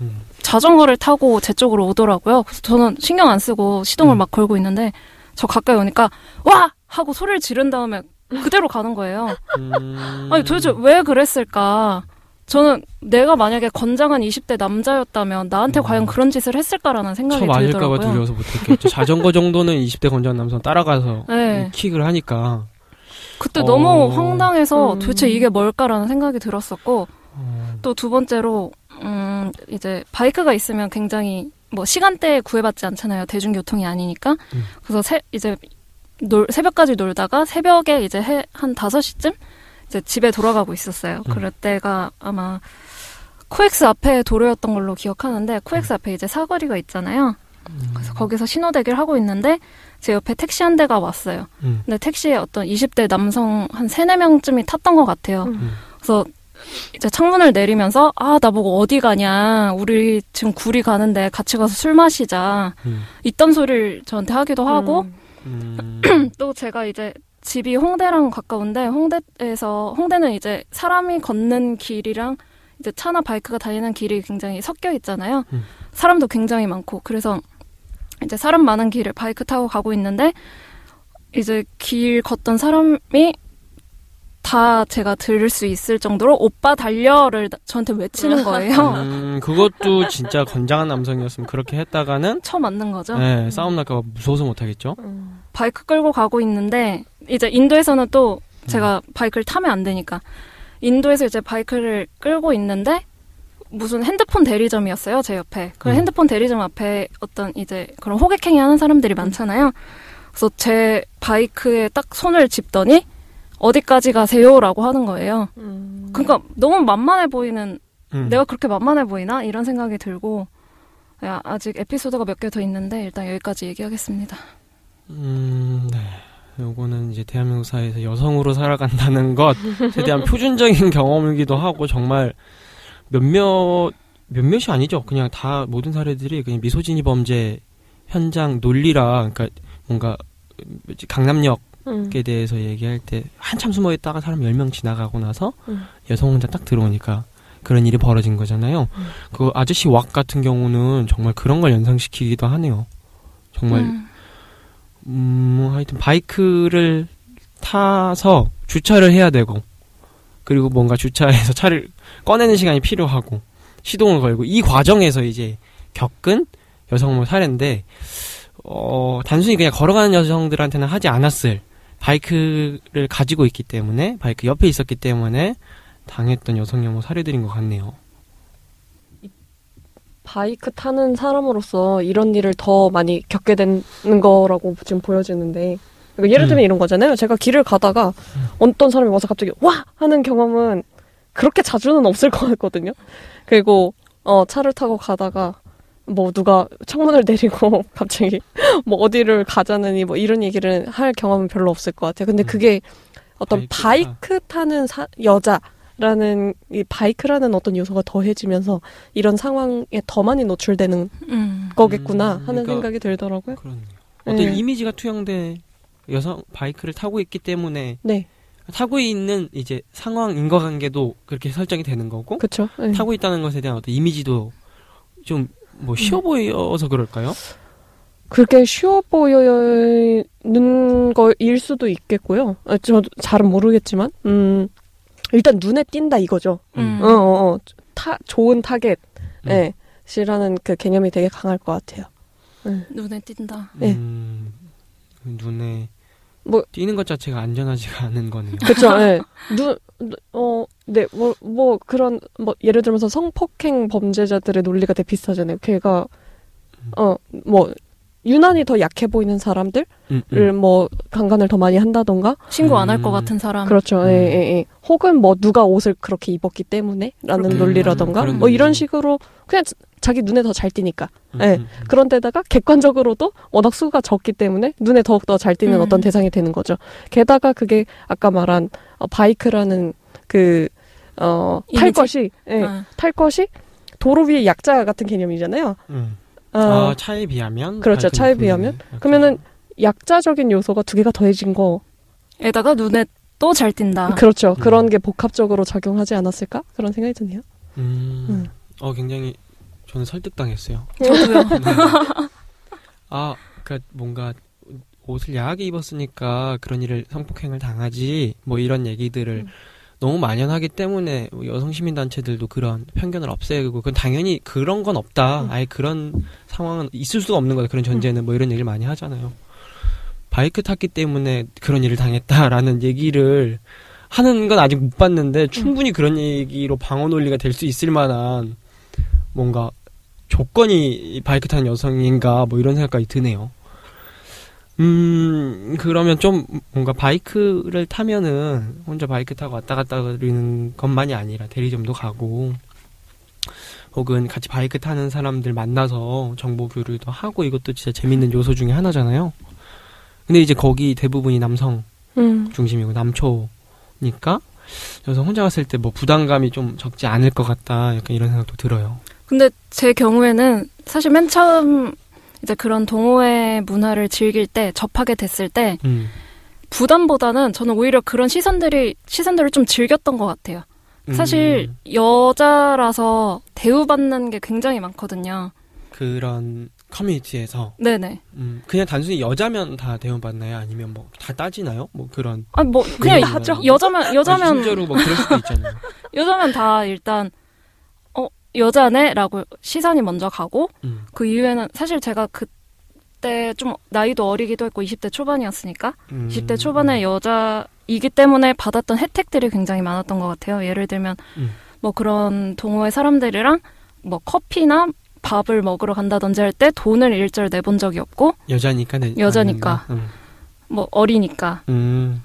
음. 자전거를 타고 제 쪽으로 오더라고요. 그래서 저는 신경 안 쓰고 시동을 음. 막 걸고 있는데 저 가까이 오니까 와! 하고 소리를 지른 다음에 그대로 가는 거예요. 음. 아니 도대체 왜 그랬을까? 저는 내가 만약에 건장한 20대 남자였다면 나한테 음. 과연 그런 짓을 했을까라는 생각이 쳐 맞을까봐 들더라고요. 두려워서 못했겠죠. 자전거 정도는 20대 건장한 남성 따라가서 네. 킥을 하니까. 그때 어. 너무 황당해서 음. 도대체 이게 뭘까라는 생각이 들었었고 어, 또두 번째로 음 이제 바이크가 있으면 굉장히 뭐 시간대에 구애받지 않잖아요 대중교통이 아니니까 음. 그래서 새, 이제 놀, 새벽까지 놀다가 새벽에 이제 해, 한 5시쯤 이제 집에 돌아가고 있었어요 음. 그럴 때가 아마 코엑스 앞에 도로였던 걸로 기억하는데 코엑스 앞에 이제 사거리가 있잖아요 그래서 거기서 신호대기를 하고 있는데 제 옆에 택시 한 대가 왔어요 음. 근데 택시에 어떤 20대 남성 한 3, 4명쯤이 탔던 것 같아요. 음. 그래서 이제 창문을 내리면서 아, 나보고 어디 가냐. 우리 지금 구리 가는데 같이 가서 술 마시자. 음. 이딴 소리를 저한테 하기도 하고 음. 또 제가 이제 집이 홍대랑 가까운데 홍대에서 홍대는 이제 사람이 걷는 길이랑 이제 차나 바이크가 다니는 길이 굉장히 섞여 있잖아요. 음. 사람도 굉장히 많고 그래서 이제 사람 많은 길을 바이크 타고 가고 있는데 이제 길 걷던 사람이 다 제가 들을 수 있을 정도로 오빠 달려를 나- 저한테 외치는 거예요. 음, 그것도 진짜 건장한 남성이었으면 그렇게 했다가는 처 맞는 거죠. 네, 싸움 날까 봐 무서워서 못 하겠죠. 음. 바이크 끌고 가고 있는데 이제 인도에서는 또 제가 바이크를 타면 안 되니까 인도에서 이제 바이크를 끌고 있는데 무슨 핸드폰 대리점이었어요 제 옆에 그 음. 핸드폰 대리점 앞에 어떤 이제 그런 호객행위 하는 사람들이 많잖아요 그래서 제 바이크에 딱 손을 짚더니 어디까지 가세요라고 하는 거예요 음. 그러니까 너무 만만해 보이는 음. 내가 그렇게 만만해 보이나 이런 생각이 들고 야, 아직 에피소드가 몇 개 더 있는데 일단 여기까지 얘기하겠습니다 음, 네. 요거는 이제 대한민국 사회에서 여성으로 살아간다는 것에 대한 표준적인 경험이기도 하고 정말 몇몇 몇몇이 아니죠. 그냥 다 모든 사례들이 그냥 미소진이 범죄 현장 논리라 그러니까 뭔가 뭐지, 강남역에 음. 대해서 얘기할 때 한참 숨어 있다가 사람 10명 지나가고 나서 음. 여성 혼자 딱 들어오니까 그런 일이 벌어진 거잖아요. 음. 그 아저씨 왁 같은 경우는 정말 그런 걸 연상시키기도 하네요. 정말 음. 음, 하여튼 바이크를 타서 주차를 해야 되고 그리고 뭔가 주차해서 차를 꺼내는 시간이 필요하고 시동을 걸고 이 과정에서 이제 겪은 여성 뭐 사례인데 어, 단순히 그냥 걸어가는 여성들한테는 하지 않았을 바이크를 가지고 있기 때문에 바이크 옆에 있었기 때문에 당했던 여성 혐오 사례들인 것 같네요. 바이크 타는 사람으로서 이런 일을 더 많이 겪게 되는 거라고 지금 보여지는데 그러니까 예를 들면 음. 이런 거잖아요. 제가 길을 가다가 어떤 사람이 와서 갑자기 와 하는 경험은 그렇게 자주는 없을 것 같거든요. 그리고 어 차를 타고 가다가 뭐 누가 창문을 내리고 갑자기 뭐 어디를 가자느니 뭐 이런 얘기를 할 경험은 별로 없을 것 같아요. 근데 음. 그게 어떤 바이크 바이크 타는 사- 여자라는 이 바이크라는 어떤 요소가 더해지면서 이런 상황에 더 많이 노출되는 음. 거겠구나 음, 하는 그러니까 생각이 들더라고요. 그렇네요. 어떤 네. 이미지가 투영돼 여성 바이크를 타고 있기 때문에 네, 타고 있는 이제 상황 인과관계도 그렇게 설정이 되는 거고 그쵸. 네. 타고 있다는 것에 대한 어떤 이미지도 좀 뭐 쉬워 보여서 그럴까요? 그게 쉬워 보이는 거일 수도 있겠고요. 아, 저도 잘은 모르겠지만, 음, 일단 눈에 띈다 이거죠. 음. 어, 어, 어. 타, 좋은 타겟, 음. 예, 시라는 그 개념이 되게 강할 것 같아요. 눈에 띈다. 네. 음, 눈에 뭐- 띄는 것 자체가 안전하지가 않은 거네요. 그쵸, 예. 눈, 어, 네, 뭐, 뭐, 그런, 뭐, 예를 들면서 성폭행 범죄자들의 논리가 되게 비슷하잖아요. 걔가, 어, 뭐, 유난히 더 약해 보이는 사람들을 음, 음. 뭐, 강간을 더 많이 한다던가, 신고 안할 음. 것 같은 사람. 그렇죠. 음. 예, 예, 예. 혹은 뭐 누가 옷을 그렇게 입었기 때문에 라는. 논리라던가 그런 뭐 이런. 식으로 그냥 자- 자기 눈에 더 잘 띄니까. 음, 예. 음, 음. 그런 데다가 객관적으로도 워낙 수가 적기 때문에 눈에 더욱 더 잘 띄는 음. 어떤 대상이 되는 거죠. 게다가 그게 아까 말한 어, 바이크라는 그, 어, 탈 이미지? 것이, 예, 아, 탈 것이 도로 위의 약자 같은 개념이잖아요. 음. 어, 아, 차에 비하면 그렇죠. 바이크는 차에 비하면? 약간- 그러면은 약자적인 요소가 두 개가 더해진 거. 에다가 눈에 또 잘 띈다. 그렇죠. 음. 그런 게 복합적으로 작용하지 않았을까? 그런 생각이 드네요. 음. 음. 어 굉장히 저는 설득당했어요. 저도요. 아, 그러니까 뭔가 옷을 야하게 입었으니까 그런 일을 성폭행을 당하지 뭐 이런 얘기들을 음. 너무 만연하기 때문에 여성 시민 단체들도 그런 편견을 없애고 그건 당연히 그런 건 없다. 음. 아예 그런 상황은 있을 수가 없는 거다. 그런 전제는 뭐 이런 얘기를 많이 하잖아요. 바이크 탔기 때문에 그런 일을 당했다라는 얘기를 하는 건 아직 못 봤는데 충분히 그런 얘기로 방어 논리가 될 수 있을 만한 뭔가 조건이 바이크 타는 여성인가 뭐 이런 생각까지 드네요. 음 그러면 좀 뭔가 바이크를 타면은 혼자 바이크 타고 왔다 갔다 거리는 것만이 아니라 대리점도 가고 혹은 같이 바이크 타는 사람들 만나서 정보 교류도 하고 이것도 진짜 재밌는 요소 중에 하나잖아요. 근데 이제 거기 대부분이 남성 음. 중심이고 남초니까 여성 혼자 갔을 때 뭐 부담감이 좀 적지 않을 것 같다 약간 이런 생각도 들어요. 근데 제 경우에는 사실 맨 처음 이제 그런 동호회 문화를 즐길 때 접하게 됐을 때 음. 부담보다는 저는 오히려 그런 시선들이 시선들을 좀 즐겼던 것 같아요. 사실 음, 여자라서 대우받는 게 굉장히 많거든요. 그런 커뮤니티에서 네네. 음, 그냥 단순히 여자면 다 대우받나요? 아니면 뭐 다 따지나요? 뭐 그런 아니 뭐 그냥? 여자면 여자면 실제로 뭐 그럴 수도 있잖아요. 여자면 다 일단 어 여자네라고 시선이 먼저 가고 음. 그 이후에는 사실 제가 그때 좀 나이도 어리기도 했고 20대 초반이었으니까 음. 20대 초반에 여자이기 때문에 받았던 혜택들이 굉장히 많았던 것 같아요. 예를 들면 음. 뭐 그런 동호회 사람들이랑 뭐 커피나 밥을 먹으러 간다든지 할 때 돈을 일절 내본 적이 없고 여자니까 내, 여자니까. 않는다. 뭐 어리니까 음.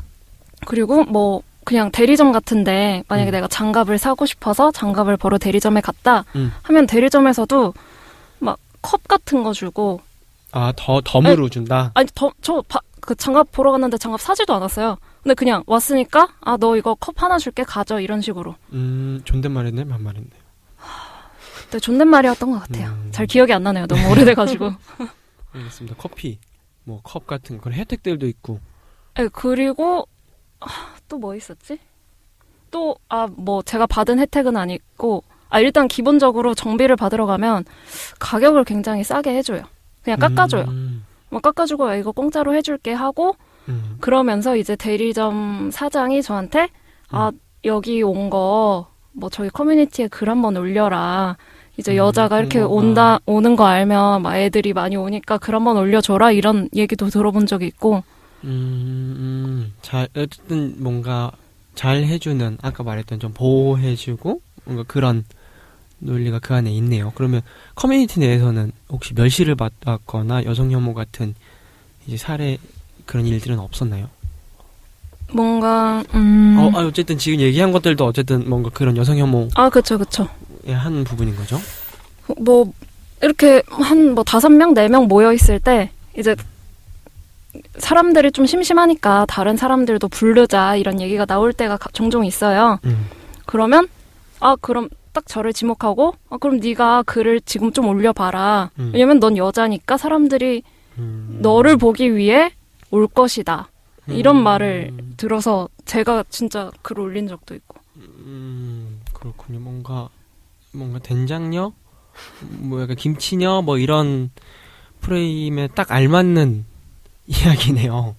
그리고 뭐 그냥 대리점 같은데 만약에 음. 내가 장갑을 사고 싶어서 장갑을 보러 대리점에 갔다 음. 하면 대리점에서도 막 컵 같은 거 주고 아 더 덤으로 준다. 아니 더, 저 바- 그 장갑 보러 갔는데 장갑 사지도 않았어요. 근데 그냥 왔으니까 아 너 이거 컵 하나 줄게 가져 이런 식으로. 음 존댓말했네 반말했네. 그때 존댓말이었던 것 같아요. 음. 잘 기억이 안 나네요. 너무 오래돼가지고. 알겠습니다. 커피 뭐 컵 같은 그런 혜택들도 있고. 네, 그리고 또 뭐 있었지? 또 아 뭐 제가 받은 혜택은 아니고 아 일단 기본적으로 정비를 받으러 가면 가격을 굉장히 싸게 해줘요. 그냥 깎아줘요. 음. 뭐 깎아주고 야, 이거 공짜로 해줄게 하고 음. 그러면서 이제 대리점 사장이 저한테 아 여기 온 거 뭐 저희 커뮤니티에 글 한번 올려라. 이제 음, 여자가 이렇게 홍보가. 온다 오는 거 알면 막 애들이 많이 오니까 글 한번 올려줘라 이런 얘기도 들어본 적이 있고 음, 음, 잘, 어쨌든 뭔가 잘 해주는, 아까 말했던 좀 보호해주고, 뭔가 그런 논리가 그 안에 있네요. 그러면 커뮤니티 내에서는 혹시 멸시를 받았거나 여성 혐오 같은 이제 사례 그런 일들은 없었나요? 뭔가 음. 어, 아, 어쨌든 지금 얘기한 것들도 어쨌든 뭔가 그런 여성 혐오에 아, 그쵸, 그쵸. 한 부분인 거죠? 뭐, 이렇게 한 뭐 다섯 명, 네 명 모여 있을 때, 이제 사람들이 좀 심심하니까 다른 사람들도 부르자 이런 얘기가 나올 때가 가- 종종 있어요. 음. 그러면, 아, 그럼 딱 저를 지목하고, 아, 그럼 네가 글을 지금 좀 올려봐라. 음. 왜냐면 넌 여자니까 사람들이 음. 너를 보기 위해 올 것이다. 이런 음, 말을 들어서 제가 진짜 글 올린 적도 있고. 음, 그렇군요. 뭔가 뭔가 된장녀, 뭐 약간 김치녀, 뭐 이런 프레임에 딱 알맞는 이야기네요.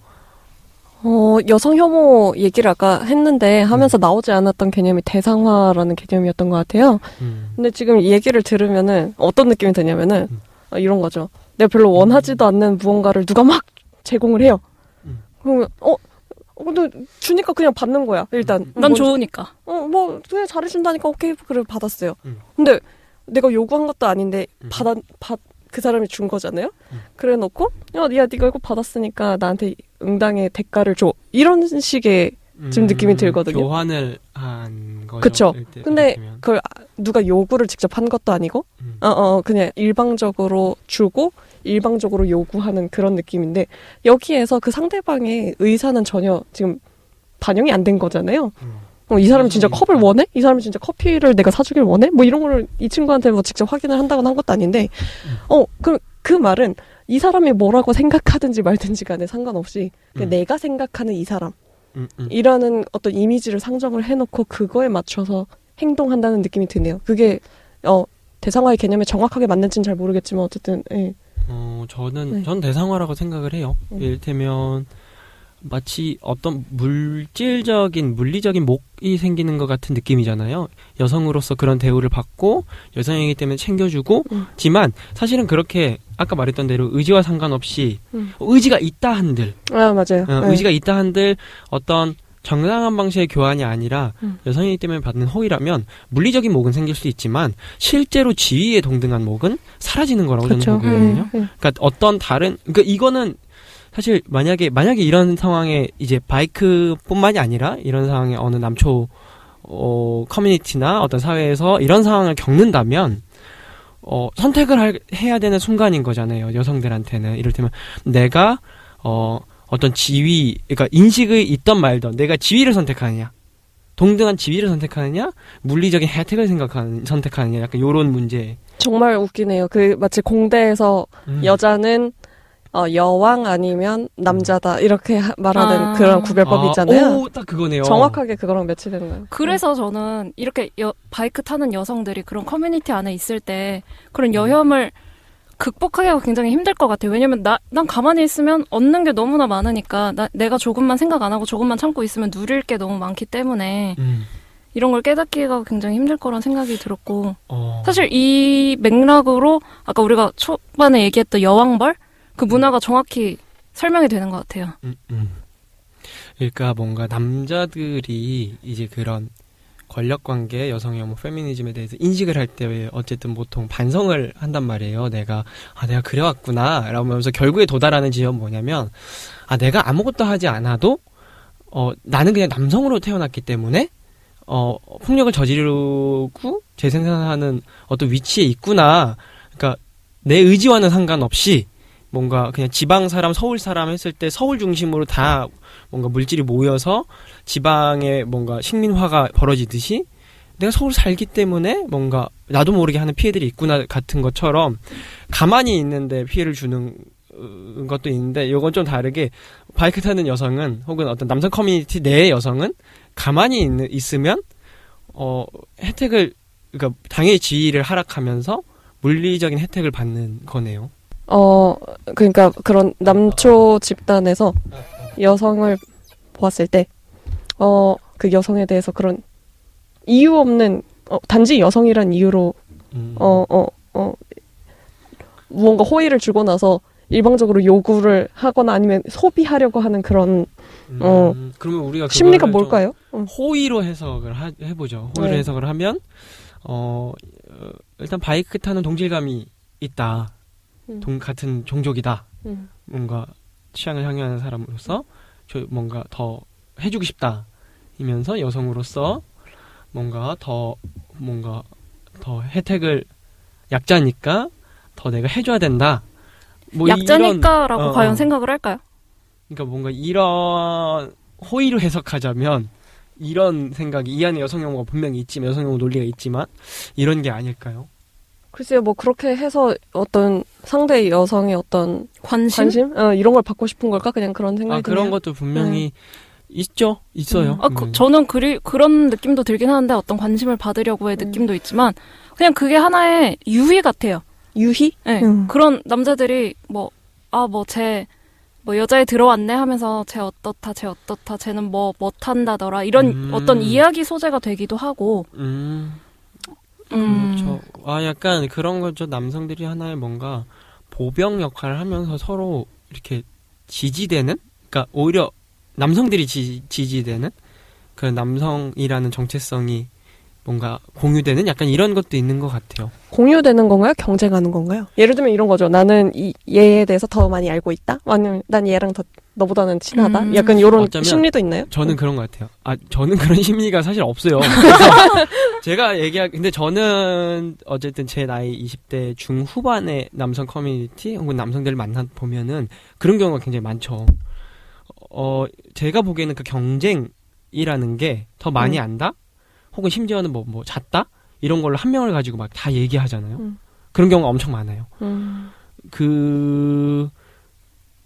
어, 여성 혐오 얘기를 아까 했는데 하면서 나오지 않았던 개념이 대상화라는 개념이었던 것 같아요. 음, 근데 지금 이 얘기를 들으면은 어떤 느낌이 드냐면은 음. 어, 이런 거죠. 내가 별로 원하지도 않는 무언가를 누가 막 제공을 해요. 음. 그러면 어, 어, 근데 주니까 그냥 받는 거야. 일단 음. 난 뭐, 좋으니까. 어, 뭐 그냥 잘해준다니까 오케이 그래 받았어요. 음. 근데 내가 요구한 것도 아닌데 음. 받아 받. 그 사람이 준 거잖아요. 음. 그래 놓고 야, 야 네가 이거 받았으니까 나한테 응당의 대가를 줘. 이런 식의 지금 느낌이 들거든요. 음, 교환을 한 거죠. 그쵸. 일대- 근데 이를테면. 그걸 아- 누가 요구를 직접 한 것도 아니고 음. 어, 어, 그냥 일방적으로 주고 일방적으로 요구하는 그런 느낌인데 여기에서 그 상대방의 의사는 전혀 지금 반영이 안 된 거잖아요. 음. 어, 이 사람이 진짜 음. 컵을 원해? 이 사람이 진짜 커피를 내가 사주길 원해? 뭐 이런 거를 이 친구한테 뭐 직접 확인을 한다거나 한 것도 아닌데, 어, 그럼 그 말은 이 사람이 뭐라고 생각하든지 말든지 간에 상관없이 그냥 음. 내가 생각하는 이 사람, 음, 음. 이라는 어떤 이미지를 상정을 해놓고 그거에 맞춰서 행동한다는 느낌이 드네요. 그게 어 대상화의 개념에 정확하게 맞는지는 잘 모르겠지만 어쨌든 예. 어, 저는, 네. 전 대상화라고 생각을 해요. 음. 이를테면, 마치 어떤 물질적인, 물리적인 목이 생기는 것 같은 느낌이잖아요. 여성으로서 그런 대우를 받고, 여성이기 때문에 챙겨주고, 음. 지만, 사실은 그렇게, 아까 말했던 대로 의지와 상관없이, 음. 의지가 있다 한들, 아 맞아요. 어, 예. 의지가 있다 한들, 어떤 정당한 방식의 교환이 아니라, 음. 여성이기 때문에 받는 호의라면, 물리적인 목은 생길 수 있지만, 실제로 지위에 동등한 목은 사라지는 거라고 저는 그렇죠. 보거든요. 예, 예. 그러니까 어떤 다른 그러니까 이거는 사실 만약에 만약에 이런 상황에 이제 바이크뿐만이 아니라 이런 상황에 어느 남초 어 커뮤니티나 어떤 사회에서 이런 상황을 겪는다면 어 선택을 할- 해야 되는 순간인 거잖아요. 여성들한테는 이를테면 내가 어 어떤 지위 그러니까 인식이 있던 말던 내가 지위를 선택하느냐 동등한 지위를 선택하느냐 물리적인 혜택을 생각하는 선택하느냐 약간 요런 문제 정말 웃기네요. 그 마치 공대에서 음. 여자는 어, 여왕 아니면 남자다 이렇게 하- 말하는 아. 그런 구별법이 있잖아요. 아, 오, 딱 그거네요. 정확하게 그거랑 매치되는 거예요. 그래서 저는 이렇게 여- 바이크 타는 여성들이 그런 커뮤니티 안에 있을 때 그런 여혐을 극복하기가 굉장히 힘들 것 같아요. 왜냐면 나, 난 가만히 있으면 얻는 게 너무나 많으니까 나, 내가 조금만 생각 안 하고 조금만 참고 있으면 누릴 게 너무 많기 때문에 음. 이런 걸 깨닫기가 굉장히 힘들 거란 생각이 들었고 어. 사실 이 맥락으로 아까 우리가 초반에 얘기했던 여왕벌 그 문화가 정확히 설명이 되는 것 같아요. 음, 음. 그러니까 뭔가 남자들이 이제 그런 권력 관계, 여성의 뭐 페미니즘에 대해서 인식을 할 때 어쨌든 보통 반성을 한단 말이에요. 내가 아 내가 그래왔구나. 라면서 결국에 도달하는 지점 뭐냐면 아 내가 아무것도 하지 않아도 어 나는 그냥 남성으로 태어났기 때문에 어 폭력을 저지르고 재생산하는 어떤 위치에 있구나. 그러니까 내 의지와는 상관없이 뭔가 그냥 지방 사람, 서울 사람 했을 때 서울 중심으로 다 뭔가 물질이 모여서 지방에 뭔가 식민화가 벌어지듯이 내가 서울 살기 때문에 뭔가 나도 모르게 하는 피해들이 있구나 같은 것처럼 가만히 있는데 피해를 주는 어, 것도 있는데 이건 좀 다르게 바이크 타는 여성은 혹은 어떤 남성 커뮤니티 내의 여성은 가만히 있는, 있으면 어 혜택을 그러니까 당연히 지위를 하락하면서 물리적인 혜택을 받는 거네요. 어, 그러니까 그런 남초 집단에서 여성을 보았을 때, 어, 그 여성에 대해서 그런 이유 없는, 어, 단지 여성이란 이유로, 음. 어, 어, 어, 무언가 호의를 주고 나서 일방적으로 요구를 하거나 아니면 소비하려고 하는 그런 어. 음, 그러면 우리가 심리가 뭘까요? 어. 호의로 해석을 하- 해보죠. 호의로 네. 해석을 하면 어, 어, 일단 바이크 타는 동질감이 있다. 음. 동 같은 종족이다. 음. 뭔가 취향을 향유하는 사람으로서 저 뭔가 더 해주고 싶다. 이면서 여성으로서 뭔가 더 뭔가 더 혜택을 약자니까 더 내가 해줘야 된다. 뭐 약자니까라고 어, 과연 어. 생각을 할까요? 그러니까 뭔가 이런 호의로 해석하자면 이런 생각이 이 안에 여성 용어가 분명히 있지만 여성 용어 논리가 있지만 이런 게 아닐까요? 글쎄요, 뭐 그렇게 해서 어떤 상대 여성의 어떤 관심? 관심, 어, 이런 걸 받고 싶은 걸까? 그냥 그런 생각이 아 그런 드네요. 것도 분명히 있죠, 있어요. 아, 그, 분명히. 저는 그리, 그런 느낌도 들긴 하는데 어떤 관심을 받으려고의 음. 느낌도 있지만 그냥 그게 하나의 유희 같아요. 유희? 네. 음. 그런 남자들이 뭐, 아, 뭐, 쟤, 뭐, 여자애 들어왔네 하면서 쟤 어떻다, 쟤 어떻다, 쟤는 뭐, 못한다더라. 이런 음. 어떤 이야기 소재가 되기도 하고, 음, 음. 저, 아 약간 그런 거죠. 남성들이 하나의 뭔가 보병 역할을 하면서 서로 이렇게 지지되는, 그러니까 오히려 남성들이 지, 지지되는 그 남성이라는 정체성이 뭔가 공유되는 약간 이런 것도 있는 것 같아요. 공유되는 건가요? 경쟁하는 건가요? 예를 들면 이런 거죠. 나는 이 얘에 대해서 더 많이 알고 있다. 아니면 난 얘랑 더 너보다는 친하다. 음. 약간 이런 심리도 있나요? 저는 그런 것 같아요. 아, 저는 그런 심리가 사실 없어요. 제가 얘기할, 근데 저는 어쨌든 제 나이 20대 중후반의 남성 커뮤니티 혹은 남성들을 만나 보면은 그런 경우가 굉장히 많죠. 어, 제가 보기에는 그 경쟁이라는 게 더 많이 음. 안다? 혹은 심지어는 뭐, 뭐, 잤다? 이런 걸로 한 명을 가지고 막 다 얘기하잖아요. 음. 그런 경우가 엄청 많아요. 음. 그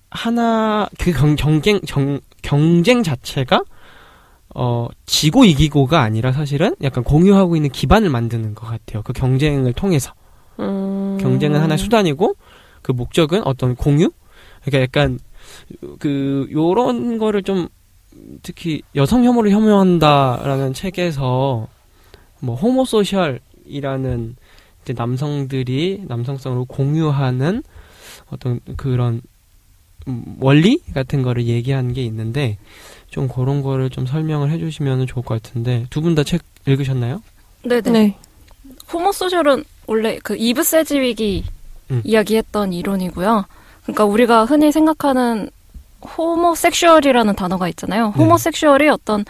하나 그 경, 경쟁 정, 경쟁 자체가 어 지고 이기고가 아니라 사실은 약간 공유하고 있는 기반을 만드는 것 같아요. 그 경쟁을 통해서 음. 경쟁은 하나의 수단이고 그 목적은 어떤 공유. 그러니까 약간 그 요런 거를 좀 특히 여성 혐오를 혐오한다라는 책에서 뭐 호모소셜이라는 이제 남성들이 남성성으로 공유하는 어떤 그런 음, 원리 같은 거를 얘기한 게 있는데 좀 그런 거를 좀 설명을 해주시면 좋을 것 같은데 두 분 다 책 읽으셨나요? 네네. 네. 호모소셜은 원래 그 이브 세지윅이 음. 이야기했던 이론이고요. 그러니까 우리가 흔히 생각하는 호모섹슈얼이라는 단어가 있잖아요. 네. 호모섹슈얼이 어떤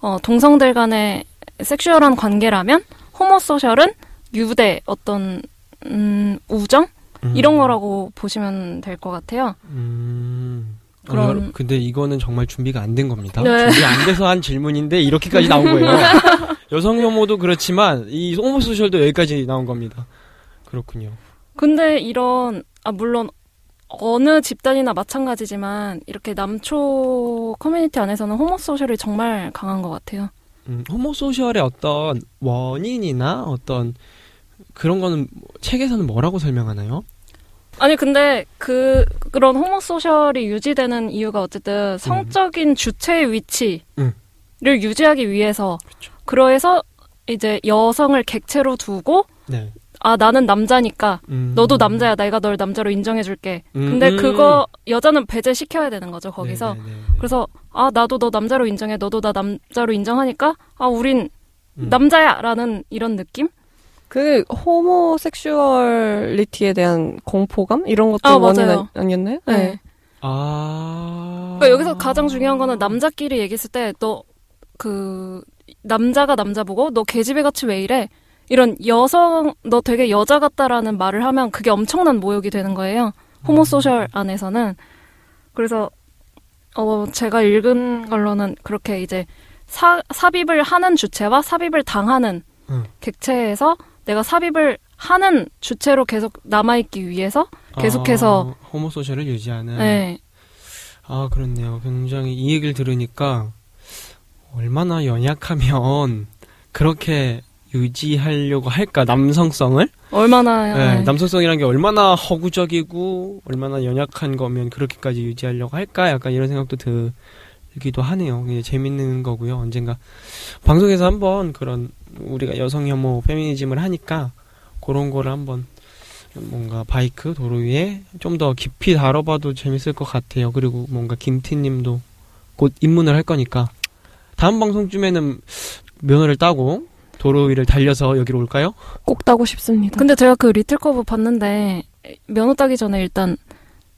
어, 동성들 간의 섹슈얼한 관계라면 호모소셜은 유대 어떤 음, 우정 음. 이런 거라고 보시면 될 것 같아요. 음. 어, 그럼- 여러- 근데 이거는 정말 준비가 안 된 겁니다. 네. 준비 안 돼서 한 질문인데 이렇게까지 나온 거예요. 여성 혐오도 그렇지만 이 호모소셜도 여기까지 나온 겁니다. 그렇군요. 근데 이런 아 물론 어느 집단이나 마찬가지지만 이렇게 남초 커뮤니티 안에서는 호모소셜이 정말 강한 것 같아요. 음, 호모소셜의 어떤 원인이나 어떤 그런 거는 책에서는 뭐라고 설명하나요? 아니 근데 그 그런 호모소셜이 유지되는 이유가 어쨌든 성적인 주체의 위치를 음. 유지하기 위해서 그쵸. 그래서 이제 여성을 객체로 두고 네. 아 나는 남자니까 음. 너도 남자야 내가 널 남자로 인정해줄게 음, 근데 음. 그거 여자는 배제시켜야 되는 거죠 거기서 네네네. 그래서 아 나도 너 남자로 인정해 너도 나 남자로 인정하니까 아 우린 음. 남자야라는 이런 느낌 그 호모섹슈얼리티에 대한 공포감 이런 것도 아, 원인 맞아요. 아니- 아니었나요? 네. 아. 그러니까 여기서 가장 중요한 거는 남자끼리 얘기했을 때 너 그 남자가 남자 보고 너 개집애 같이 왜 이래 이런 여성 너 되게 여자 같다라는 말을 하면 그게 엄청난 모욕이 되는 거예요 호모소셜 안에서는 그래서 어 제가 읽은 걸로는 그렇게 이제 사, 삽입을 하는 주체와 삽입을 당하는 음. 객체에서 내가 삽입을 하는 주체로 계속 남아있기 위해서 계속해서 아, 호모소셜을 유지하는. 네. 아 그렇네요. 굉장히 이 얘기를 들으니까 얼마나 연약하면 그렇게 유지하려고 할까 남성성을? 얼마나 네, 남성성이란 게 얼마나 허구적이고 얼마나 연약한 거면 그렇게까지 유지하려고 할까? 약간 이런 생각도 들기도 하네요. 재밌는 거고요. 언젠가 방송에서 한번 그런 우리가 여성 혐오 페미니즘을 하니까 그런 거를 한번 뭔가 바이크 도로 위에 좀 더 깊이 다뤄봐도 재밌을 것 같아요. 그리고 뭔가 김티님도 곧 입문을 할 거니까 다음 방송쯤에는 면허를 따고 도로 위를 달려서 여기로 올까요? 꼭 따고 싶습니다. 근데 제가 그 리틀 커브 봤는데 면허 따기 전에 일단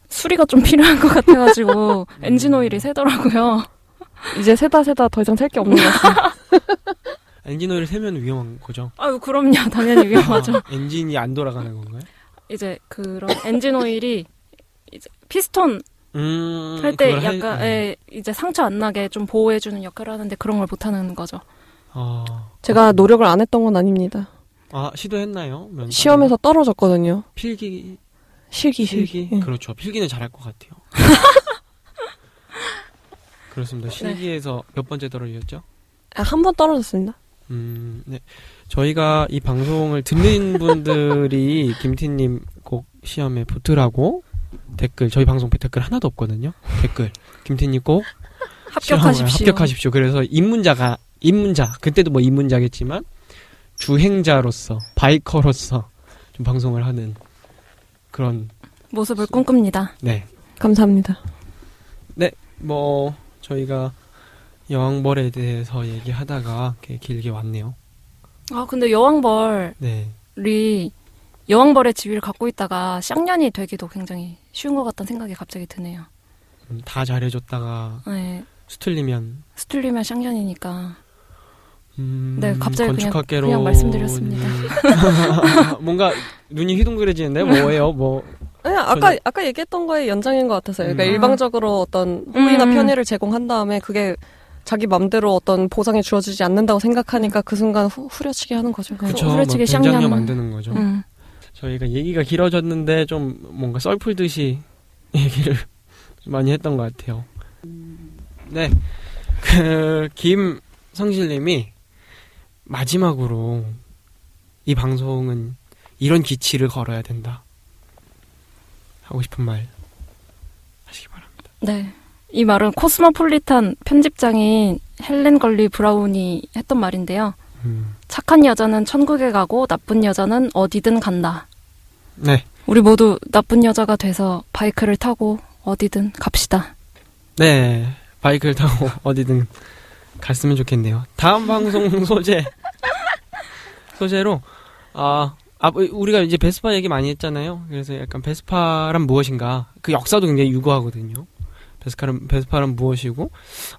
수리가 좀 필요한 것 같아가지고 엔진 오일이 새더라고요. 이제 새다 새다 더 이상 샐 게 없는 것 같아요. 엔진 오일을 새면 위험한 거죠. 아유 그럼요, 당연히 위험하죠. 아, 엔진이 안 돌아가는 건가요? 이제 그런 엔진 오일이 이제 피스톤 음, 할때 그걸 할- 약간 네. 예, 이제 상처 안 나게 좀 보호해주는 역할을 하는데 그런 걸 못하는 거죠. 아, 제가 노력을 안 했던 건 아닙니다. 아 시도했나요? 면허 시험에서 떨어졌거든요. 필기 실기, 필기 실기. 예. 그렇죠. 필기는 잘할 것 같아요. 그렇습니다. 실기에서 몇 번째 떨어졌죠? 아, 한 번 떨어졌습니다. 음, 네. 저희가 이 방송을 듣는 분들이 김티님 꼭 시험에 붙으라고 댓글 저희 방송 댓글 하나도 없거든요. 댓글 김티님 꼭 시험을 합격하십시오. 합격하십시오. 그래서 입문자가 입문자 그때도 뭐 입문자겠지만 주행자로서 바이커로서 좀 방송을 하는 그런 모습을 꿈꿉니다. 네. 감사합니다. 뭐 저희가 여왕벌에 대해서 얘기하다가 이렇게 길게 왔네요. 아 근데 여왕벌이 네. 여왕벌의 지위를 갖고 있다가 쌍년이 되기도 굉장히 쉬운 것 같다는 생각이 갑자기 드네요. 음, 다 잘해줬다가 네, 수틀리면 스툴리면 쌍년이니까. 음, 네, 갑자기 그냥- 건축학개로 그냥 말씀드렸습니다. 뭔가 눈이 휘둥그레지는데 뭐예요? 뭐 아니, 아까 저는- 아까 얘기했던 거의 연장인 것 같아서요. 그러니까 음. 일방적으로 어떤 호의나 음. 편의를 제공한 다음에 그게 자기 맘대로 어떤 보상이 주어지지 않는다고 생각하니까 그 순간 후, 후려치기 하는 거죠. 그- 그쵸, 뭐 후려치기 변장녀 쌍년. 만드는 거죠. 음. 저희가 얘기가 길어졌는데 좀 뭔가 썰풀듯이 얘기를 많이 했던 것 같아요. 네, 그 김성실님이 마지막으로 이 방송은 이런 기치를 걸어야 된다 하고 싶은 말 하시기 바랍니다. 네. 이 말은 코스모폴리탄 편집장인 헬렌 걸리 브라운이 했던 말인데요. 음, 착한 여자는 천국에 가고 나쁜 여자는 어디든 간다. 네, 우리 모두 나쁜 여자가 돼서 바이크를 타고 어디든 갑시다. 네 바이크를 타고 어디든 갔으면 좋겠네요. 다음 방송 소재 소재로 아, 아 우리가 이제 베스파 얘기 많이 했잖아요. 그래서 약간 베스파란 무엇인가 그 역사도 굉장히 유구하거든요. 베스파란 베스파란 무엇이고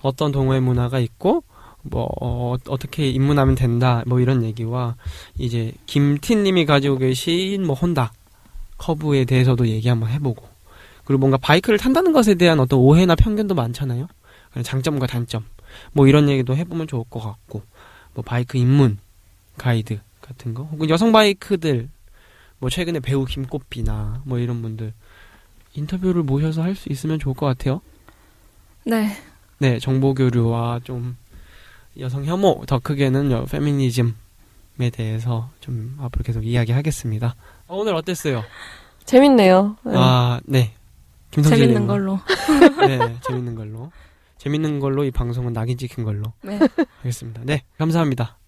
어떤 동호회 문화가 있고 뭐 어, 어떻게 입문하면 된다 뭐 이런 얘기와 이제 김티님이 가지고 계신 뭐 혼다 커브에 대해서도 얘기 한번 해보고 그리고 뭔가 바이크를 탄다는 것에 대한 어떤 오해나 편견도 많잖아요. 장점과 단점 뭐 이런 얘기도 해보면 좋을 것 같고 뭐 바이크 입문 가이드 같은 거 혹은 여성 바이크들 뭐 최근에 배우 김꽃비나 뭐 이런 분들 인터뷰를 모셔서 할 수 있으면 좋을 것 같아요. 네. 네, 정보 교류와 좀 여성 혐오 더 크게는 여- 페미니즘에 대해서 좀 앞으로 계속 이야기하겠습니다. 어, 오늘 어땠어요? 재밌네요. 네. 아, 네. 김성실 재밌는 님은? 걸로. 네, 재밌는 걸로. 재밌는 걸로 이 방송은 낙인 찍힌 걸로 네. 하겠습니다. 네, 감사합니다.